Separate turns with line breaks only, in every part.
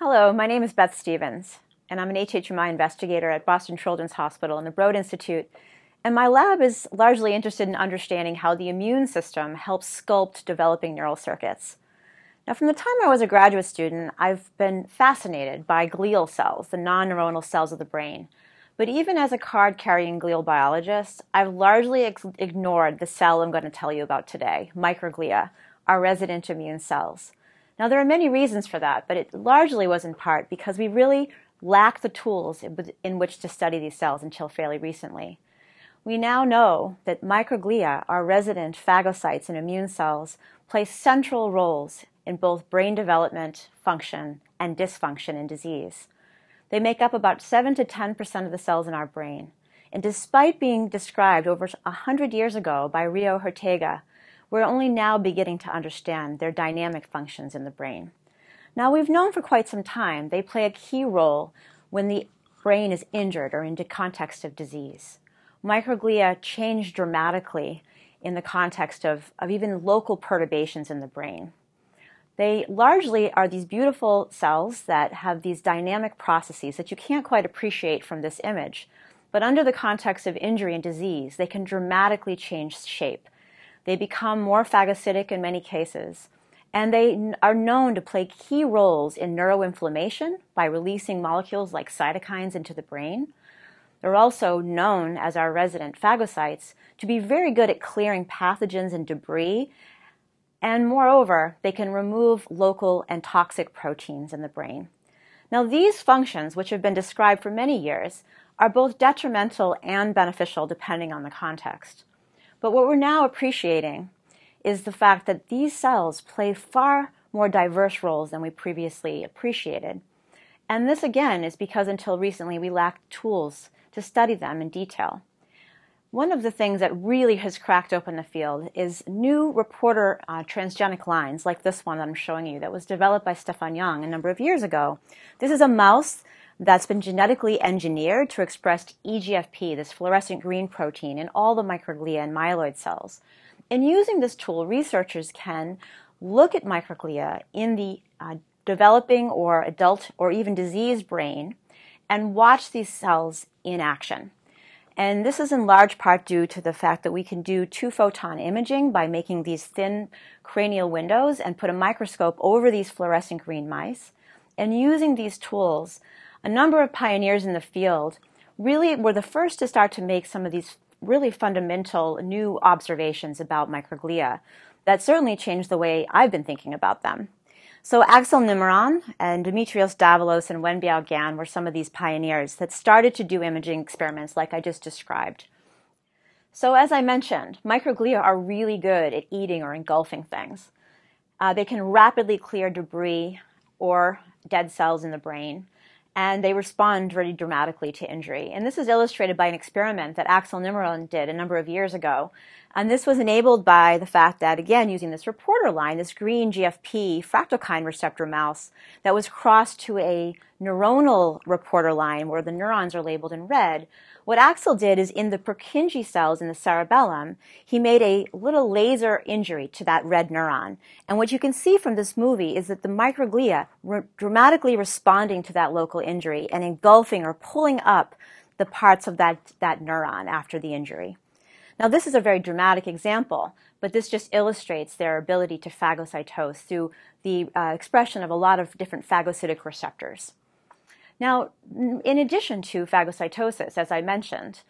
Hello, my name is Beth Stevens, and I'm an HHMI investigator at Boston Children's Hospital and the Broad Institute. And my lab is largely interested in understanding how the immune system helps sculpt developing neural circuits. Now, from the time I was a graduate student, I've been fascinated by glial cells, the non neuronal cells of the brain. But even as a card carrying glial biologist, I've largely ignored the cell I'm going to tell you about today, microglia, our resident immune cells. Now, there are many reasons for that, but it largely was in part because we really lacked the tools in which to study these cells until fairly recently. We now know that microglia, our resident phagocytes and immune cells, play central roles in both brain development, function, and dysfunction in disease. They make up about 7 to 10% of the cells in our brain. And despite being described over 100 years ago by Rio Hortega we're only now beginning to understand their dynamic functions in the brain. Now, we've known for quite some time they play a key role when the brain is injured or in the context of disease. Microglia change dramatically in the context of, of even local perturbations in the brain. They largely are these beautiful cells that have these dynamic processes that you can't quite appreciate from this image. But under the context of injury and disease, they can dramatically change shape they become more phagocytic in many cases, and they are known to play key roles in neuroinflammation by releasing molecules like cytokines into the brain. They're also known as our resident phagocytes to be very good at clearing pathogens and debris, and moreover, they can remove local and toxic proteins in the brain. Now, these functions, which have been described for many years, are both detrimental and beneficial depending on the context. But what we're now appreciating is the fact that these cells play far more diverse roles than we previously appreciated. And this again is because until recently we lacked tools to study them in detail. One of the things that really has cracked open the field is new reporter uh, transgenic lines, like this one that I'm showing you, that was developed by Steffen Jung a number of years ago. This is a mouse that's been genetically engineered to express EGFP, this fluorescent green protein, in all the microglia and myeloid cells. In using this tool, researchers can look at microglia in the uh, developing or adult or even diseased brain and watch these cells in action. And this is in large part due to the fact that we can do two photon imaging by making these thin cranial windows and put a microscope over these fluorescent green mice. And using these tools, a number of pioneers in the field really were the first to start to make some of these really fundamental new observations about microglia that certainly changed the way I've been thinking about them. So Axel Nimmerjahn and Dimitrios Davalos and Wenbiao Gan were some of these pioneers that started to do imaging experiments like I just described. So as I mentioned, microglia are really good at eating or engulfing things. Uh, they can rapidly clear debris or dead cells in the brain and they respond very dramatically to injury. And this is illustrated by an experiment that Axel Nimmerjahn did a number of years ago. And this was enabled by the fact that, again, using this reporter line, this green GFP fractalkine receptor mouse that was crossed to a neuronal reporter line where the neurons are labeled in red, what Axel did is in the Purkinje cells in the cerebellum, he made a little laser injury to that red neuron. And what you can see from this movie is that the microglia were dramatically responding to that local injury and engulfing or pulling up the parts of that, that neuron after the injury. Now, this is a very dramatic example, but this just illustrates their ability to phagocytose through the uh, expression of a lot of different phagocytic receptors. Now, in addition to phagocytosis, as I mentioned,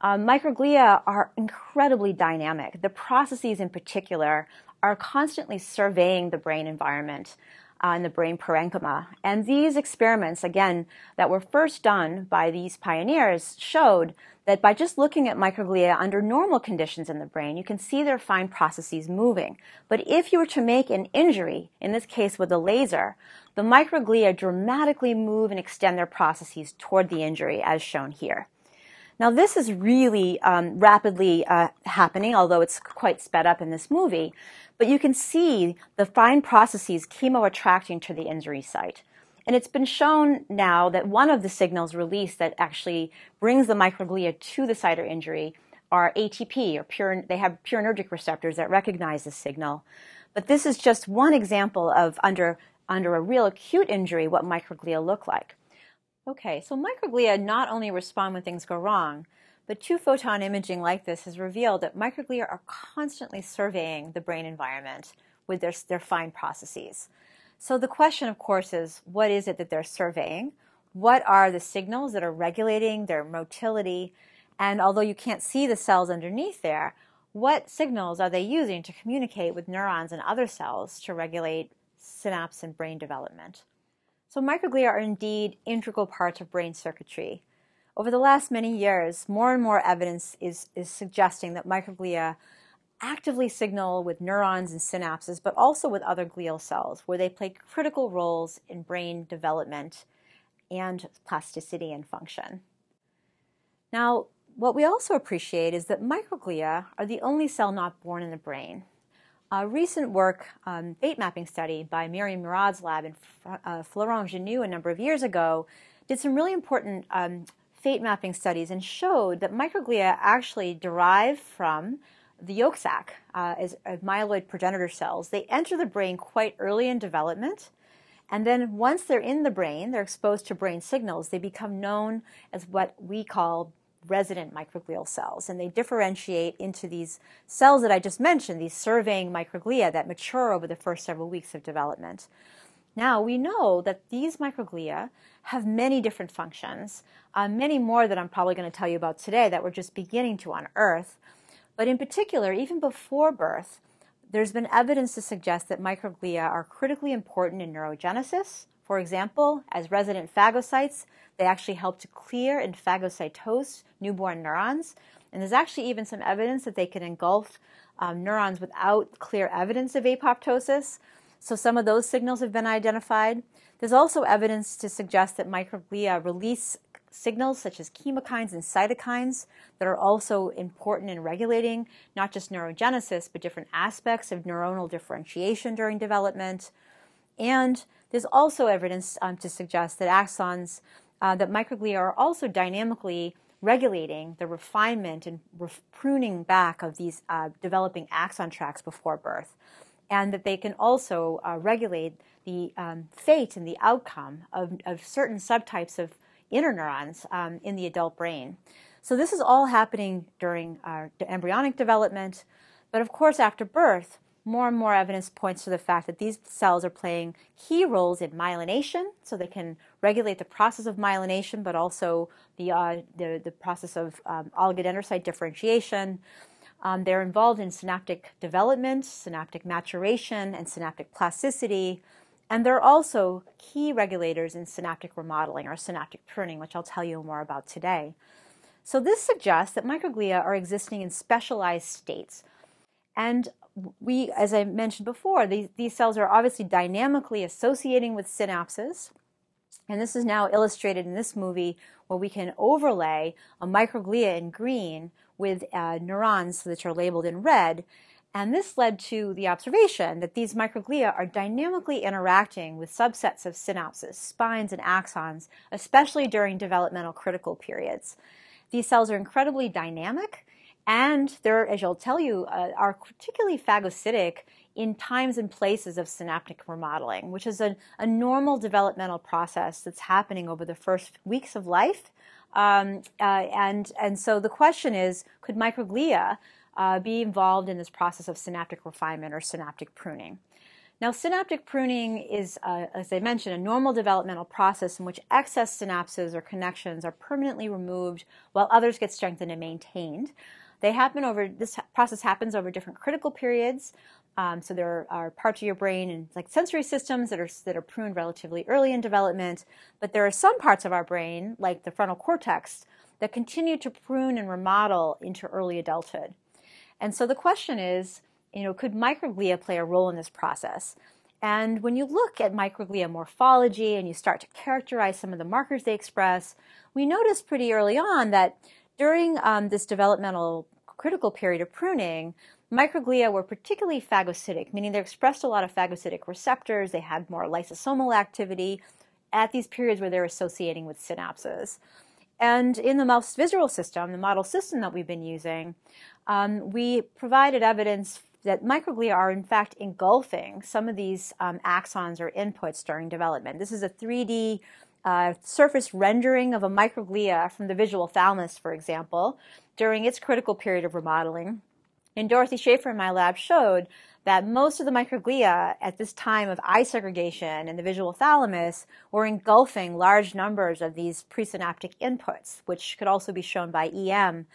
uh, microglia are incredibly dynamic. The processes in particular are constantly surveying the brain environment uh, and the brain parenchyma. And these experiments, again, that were first done by these pioneers showed that by just looking at microglia under normal conditions in the brain, you can see their fine processes moving. But if you were to make an injury, in this case with a laser, the microglia dramatically move and extend their processes toward the injury, as shown here. Now, this is really um, rapidly uh, happening, although it's quite sped up in this movie. But you can see the fine processes chemo attracting to the injury site. And it's been shown now that one of the signals released that actually brings the microglia to the site of injury are ATP, or pure, they have purinergic receptors that recognize the signal. But this is just one example of under under a real acute injury what microglia look like. Okay, so microglia not only respond when things go wrong, but two photon imaging like this has revealed that microglia are constantly surveying the brain environment with their, their fine processes. So the question, of course, is what is it that they're surveying? What are the signals that are regulating their motility? And although you can't see the cells underneath there, what signals are they using to communicate with neurons and other cells to regulate synapse and brain development? So microglia are indeed integral parts of brain circuitry. Over the last many years, more and more evidence is, is suggesting that microglia actively signal with neurons and synapses, but also with other glial cells, where they play critical roles in brain development and plasticity and function. Now, what we also appreciate is that microglia are the only cell not born in the brain. A recent work, um, fate mapping study by Miriam Merad's lab in uh, Florent Ginhoux a number of years ago, did some really important um, fate mapping studies and showed that microglia actually derive from the yolk sac uh, as, as myeloid progenitor cells. They enter the brain quite early in development. And then once they're in the brain, they're exposed to brain signals, they become known as what we call resident microglial cells. And they differentiate into these cells that I just mentioned, these surveying microglia that mature over the first several weeks of development. Now, we know that these microglia have many different functions, uh, many more that I'm probably going to tell you about today that we're just beginning to unearth. But in particular, even before birth, there's been evidence to suggest that microglia are critically important in neurogenesis. For example, as resident phagocytes, they actually help to clear and phagocytose newborn neurons. And there's actually even some evidence that they can engulf um, neurons without clear evidence of apoptosis. So some of those signals have been identified. There's also evidence to suggest that microglia release signals such as chemokines and cytokines that are also important in regulating not just neurogenesis, but different aspects of neuronal differentiation during development. And there's also evidence um, to suggest that axons, uh, that microglia are also dynamically regulating the refinement and pruning back of these uh, developing axon tracts before birth, and that they can also uh, regulate the um, fate and the outcome of, of certain subtypes of interneurons um, in the adult brain. So this is all happening during our embryonic development, but of course after birth, more and more evidence points to the fact that these cells are playing key roles in myelination, so they can regulate the process of myelination, but also the, uh, the, the, process of um, oligodendrocyte differentiation. Um, they're involved in synaptic development, synaptic maturation, and synaptic plasticity. And they're also key regulators in synaptic remodeling or synaptic pruning, which I'll tell you more about today. So this suggests that microglia are existing in specialized states. And we, as I mentioned before, these, these cells are obviously dynamically associating with synapses. And this is now illustrated in this movie where we can overlay a microglia in green with uh, neurons which are labeled in red. And this led to the observation that these microglia are dynamically interacting with subsets of synapses, spines, and axons, especially during developmental critical periods. These cells are incredibly dynamic and they're, as I'll tell you, uh, are particularly phagocytic in times and places of synaptic remodeling, which is a, a normal developmental process that's happening over the first weeks of life. Um, uh, and, and so the question is, could microglia uh, be involved in this process of synaptic refinement or synaptic pruning. Now, synaptic pruning is, uh, as I mentioned, a normal developmental process in which excess synapses or connections are permanently removed while others get strengthened and maintained. They happen over, this process happens over different critical periods. Um, so there are parts of your brain and like sensory systems that are that are pruned relatively early in development, but there are some parts of our brain, like the frontal cortex, that continue to prune and remodel into early adulthood. And so the question is, you know, could microglia play a role in this process? And when you look at microglia morphology and you start to characterize some of the markers they express, we notice pretty early on that during um, this developmental critical period of pruning, microglia were particularly phagocytic, meaning they expressed a lot of phagocytic receptors, they had more lysosomal activity at these periods where they're associating with synapses. And in the mouse visual system, the model system that we've been using, um, we provided evidence that microglia are in fact engulfing some of these um, axons or inputs during development. This is a 3D uh, surface rendering of a microglia from the visual thalamus, for example, during its critical period of remodeling. And Dorothy Schafer in my lab showed that most of the microglia at this time of eye segregation in the visual thalamus were engulfing large numbers of these presynaptic inputs, which could also be shown by EM.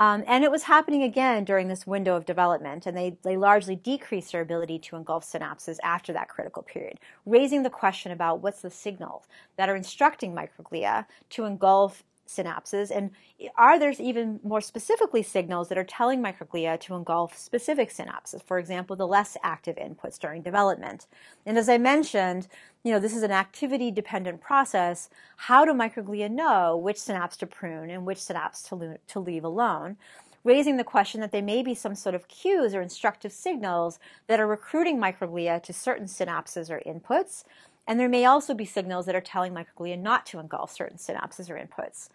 Um, and it was happening again during this window of development, and they, they largely decreased their ability to engulf synapses after that critical period, raising the question about what's the signals that are instructing microglia to engulf synapses? And are there even more specifically signals that are telling microglia to engulf specific synapses? For example, the less active inputs during development. And as I mentioned, you know, this is an activity dependent process. How do microglia know which synapse to prune and which synapse to, lo- to leave alone? Raising the question that there may be some sort of cues or instructive signals that are recruiting microglia to certain synapses or inputs and there may also be signals that are telling microglia not to engulf certain synapses or inputs.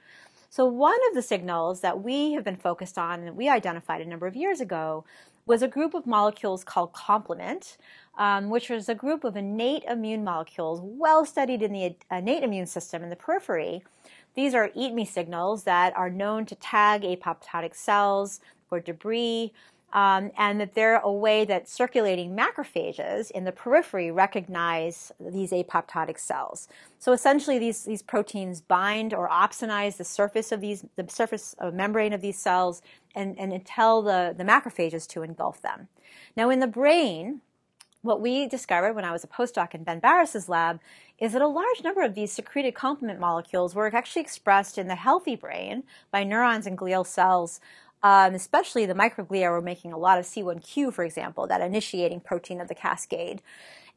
So one of the signals that we have been focused on and we identified a number of years ago was a group of molecules called complement, um, which was a group of innate immune molecules well studied in the innate immune system in the periphery. These are eat me signals that are known to tag apoptotic cells or debris um, and that they're a way that circulating macrophages in the periphery recognize these apoptotic cells. So essentially, these, these proteins bind or opsonize the surface of these, the surface of membrane of these cells and, and tell the, the macrophages to engulf them. Now, in the brain, what we discovered when I was a postdoc in Ben Barres's lab is that a large number of these secreted complement molecules were actually expressed in the healthy brain by neurons and glial cells um, especially the microglia were making a lot of C1q, for example, that initiating protein of the cascade.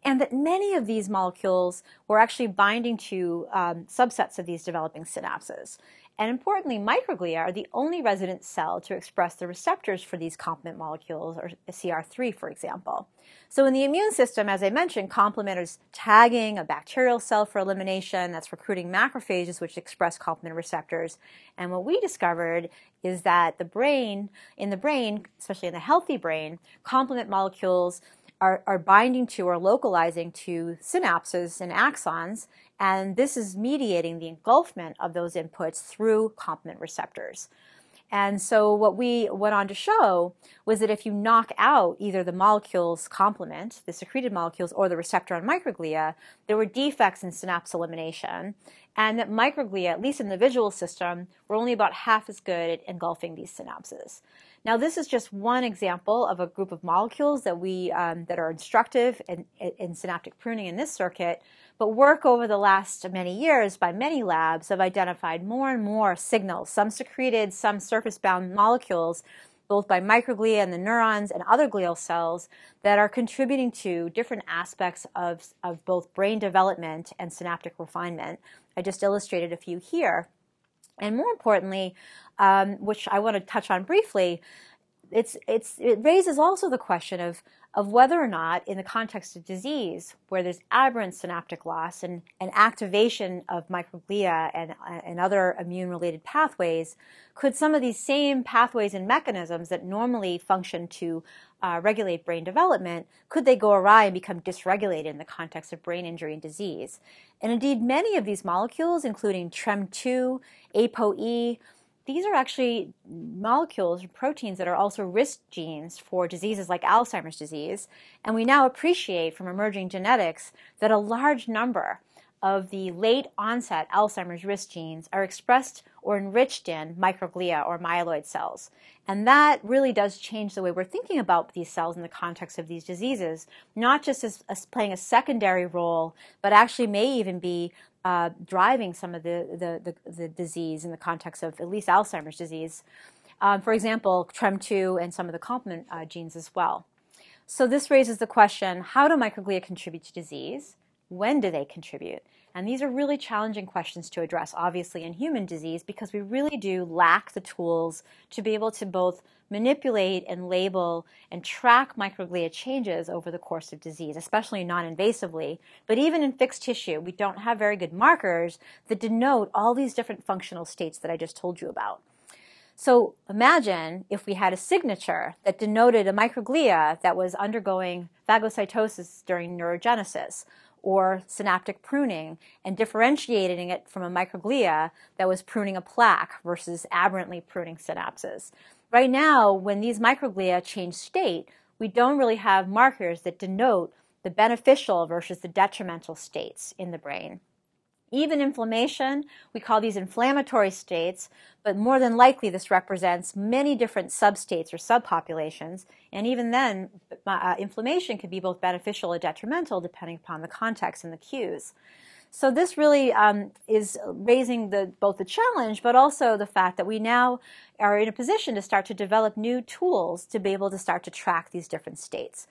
And that many of these molecules were actually binding to um, subsets of these developing synapses. And importantly, microglia are the only resident cell to express the receptors for these complement molecules, or CR3, for example. So in the immune system, as I mentioned, complement is tagging a bacterial cell for elimination that's recruiting macrophages, which express complement receptors. And what we discovered is that the brain, in the brain, especially in the healthy brain, complement molecules are, are binding to or localizing to synapses and axons, and this is mediating the engulfment of those inputs through complement receptors. And so what we went on to show was that if you knock out either the molecule's complement, the secreted molecules, or the receptor on microglia, there were defects in synapse elimination, and that microglia, at least in the visual system, were only about half as good at engulfing these synapses. Now, this is just one example of a group of molecules that we um, that are instructive in, in synaptic pruning in this circuit. But work over the last many years by many labs have identified more and more signals, some secreted, some surface-bound molecules, both by microglia and the neurons and other glial cells that are contributing to different aspects of, of both brain development and synaptic refinement. I just illustrated a few here. And more importantly, um, which I want to touch on briefly, it's, it's, it raises also the question of, of whether or not, in the context of disease, where there's aberrant synaptic loss and, activation of microglia and, and other immune related pathways, could some of these same pathways and mechanisms that normally function to uh, regulate brain development, could they go awry and become dysregulated in the context of brain injury and disease? And indeed, many of these molecules, including TREM2, ApoE, these are actually molecules or proteins that are also risk genes for diseases like Alzheimer's disease. And we now appreciate from emerging genetics that a large number of the late onset Alzheimer's risk genes are expressed or enriched in microglia or myeloid cells. And that really does change the way we're thinking about these cells in the context of these diseases, not just as, as playing a secondary role, but actually may even be uh, driving some of the, the, the, the, disease in the context of at least Alzheimer's disease. Um, for example, TREM2 and some of the complement uh, genes as well. So this raises the question, how do microglia contribute to disease? When do they contribute? And these are really challenging questions to address, obviously, in human disease, because we really do lack the tools to be able to both manipulate and label and track microglia changes over the course of disease, especially non-invasively. But even in fixed tissue, we don't have very good markers that denote all these different functional states that I just told you about. So imagine if we had a signature that denoted a microglia that was undergoing phagocytosis during neurogenesis or synaptic pruning and differentiating it from a microglia that was pruning a plaque versus aberrantly pruning synapses. Right now, when these microglia change state, we don't really have markers that denote the beneficial versus the detrimental states in the brain. Even inflammation, we call these inflammatory states, but more than likely this represents many different substates or subpopulations. And even then, uh, inflammation can be both beneficial or detrimental depending upon the context and the cues. So this really um, is raising the, both the challenge, but also the fact that we now are in a position to start to develop new tools to be able to start to track these different states.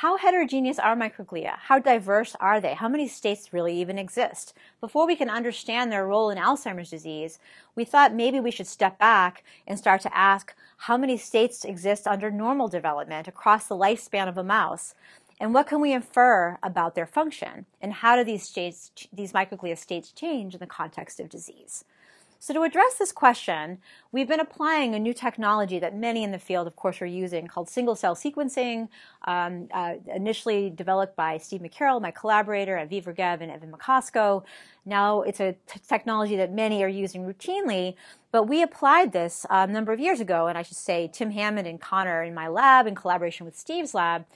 How heterogeneous are microglia? How diverse are they? How many states really even exist? Before we can understand their role in Alzheimer's disease, we thought maybe we should step back and start to ask how many states exist under normal development across the lifespan of a mouse? And what can we infer about their function? And how do these states, these microglia states change in the context of disease? So to address this question, we've been applying a new technology that many in the field, of course, are using called single-cell sequencing, um, uh, initially developed by Steve McCarroll, my collaborator at Vivre and Evan Macosko. Now it's a t- technology that many are using routinely, but we applied this a number of years ago, and I should say Tim Hammond and Connor in my lab in collaboration with Steve's lab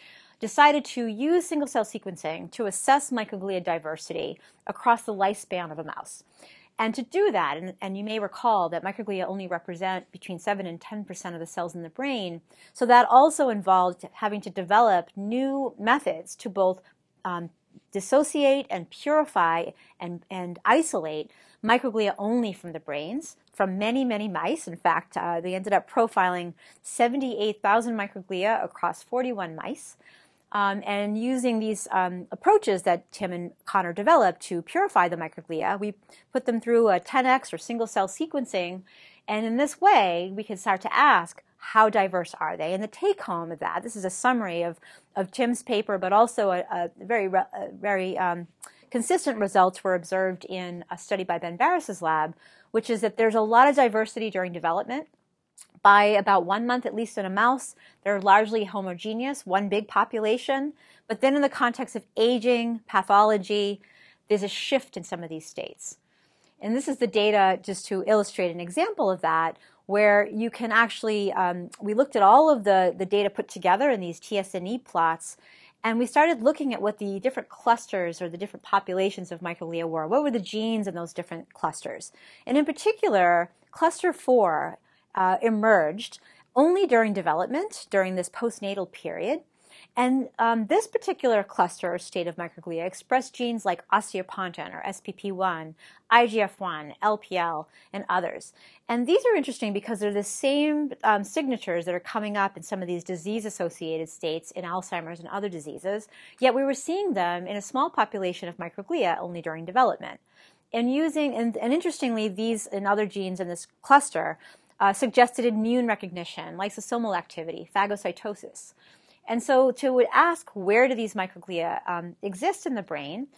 decided to use single-cell sequencing to assess microglia diversity across the lifespan of a mouse. And to do that, and, and, you may recall that microglia only represent between 7 and 10% of the cells in the brain, so that also involved having to develop new methods to both um, dissociate and purify and, and isolate microglia only from the brains from many, many mice. In fact, uh, they ended up profiling 78,000 microglia across 41 mice. Um, and using these um, approaches that Tim and Connor developed to purify the microglia, we put them through a 10x or single cell sequencing. And in this way, we can start to ask, how diverse are they? And the take home of that, this is a summary of, of Tim's paper, but also a, a very, a very um, consistent results were observed in a study by Ben Barres's lab, which is that there's a lot of diversity during development by about one month, at least in a mouse, they're largely homogeneous, one big population. But then in the context of aging, pathology, there's a shift in some of these states. And this is the data just to illustrate an example of that, where you can actually, um, we looked at all of the, the data put together in these TSNE plots, and we started looking at what the different clusters or the different populations of microglia were. What were the genes in those different clusters? And in particular, cluster four uh, emerged only during development, during this postnatal period. And um, this particular cluster or state of microglia expressed genes like osteopontin or SPP1, IGF1, LPL, and others. And these are interesting because they're the same um, signatures that are coming up in some of these disease associated states in Alzheimer's and other diseases, yet we were seeing them in a small population of microglia only during development. And using, and, and interestingly, these and other genes in this cluster uh, suggested immune recognition, lysosomal activity, phagocytosis. And so to ask where do these microglia um, exist in the brain,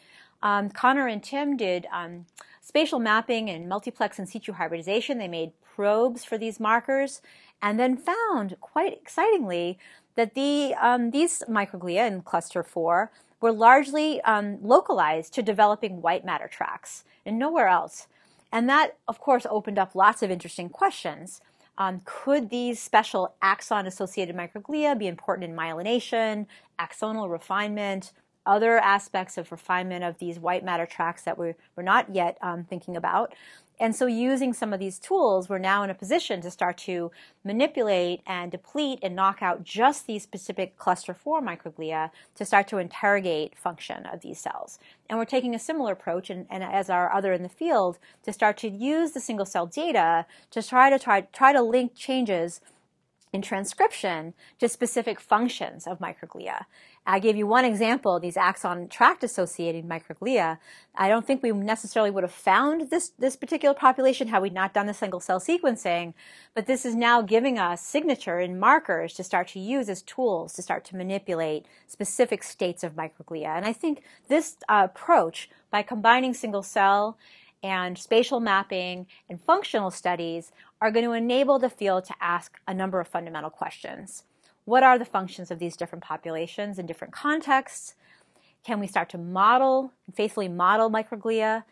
um, Connor and Tim did um, spatial mapping and multiplex in situ hybridization. They made probes for these markers and then found, quite excitingly, that the, um, these microglia in cluster 4 were largely um, localized to developing white matter tracts and nowhere else. And that, of course, opened up lots of interesting questions. Um, could these special axon associated microglia be important in myelination, axonal refinement, other aspects of refinement of these white matter tracts that we're, we're not yet um, thinking about? And so using some of these tools, we're now in a position to start to manipulate and deplete and knock out just these specific cluster 4 microglia to start to interrogate function of these cells. And we're taking a similar approach, and, and as our other in the field, to start to use the single cell data to try to try, try to link changes in transcription to specific functions of microglia. I gave you one example, these axon tract associated microglia. I don't think we necessarily would have found this, this particular population had we not done the single cell sequencing, but this is now giving us signature and markers to start to use as tools to start to manipulate specific states of microglia. And I think this uh, approach, by combining single cell and spatial mapping and functional studies are going to enable the field to ask a number of fundamental questions. What are the functions of these different populations in different contexts? Can we start to model, faithfully model microglia?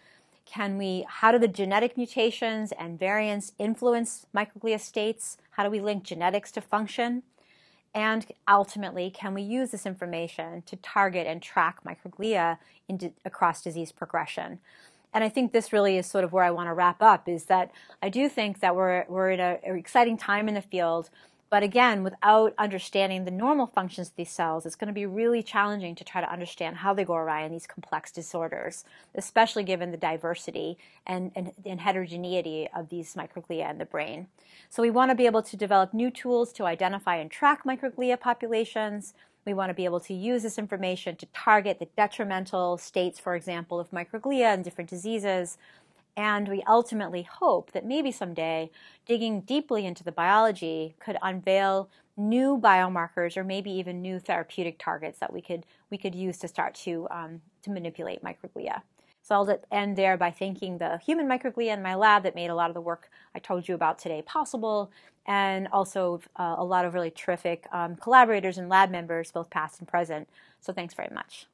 Can we, how do the genetic mutations and variants influence microglia states? How do we link genetics to function? And ultimately, can we use this information to target and track microglia across disease progression? And I think this really is sort of where I want to wrap up is that I do think that we're, we're in an exciting time in the field but again, without understanding the normal functions of these cells, it's going to be really challenging to try to understand how they go awry in these complex disorders, especially given the diversity and, and, and heterogeneity of these microglia in the brain. So we want to be able to develop new tools to identify and track microglia populations. We want to be able to use this information to target the detrimental states, for example, of microglia in different diseases and we ultimately hope that maybe someday digging deeply into the biology could unveil new biomarkers or maybe even new therapeutic targets that we could we could use to start to um, to manipulate microglia. So I'll end there by thanking the human microglia in my lab that made a lot of the work I told you about today possible, and also uh, a lot of really terrific um, collaborators and lab members, both past and present. So thanks very much.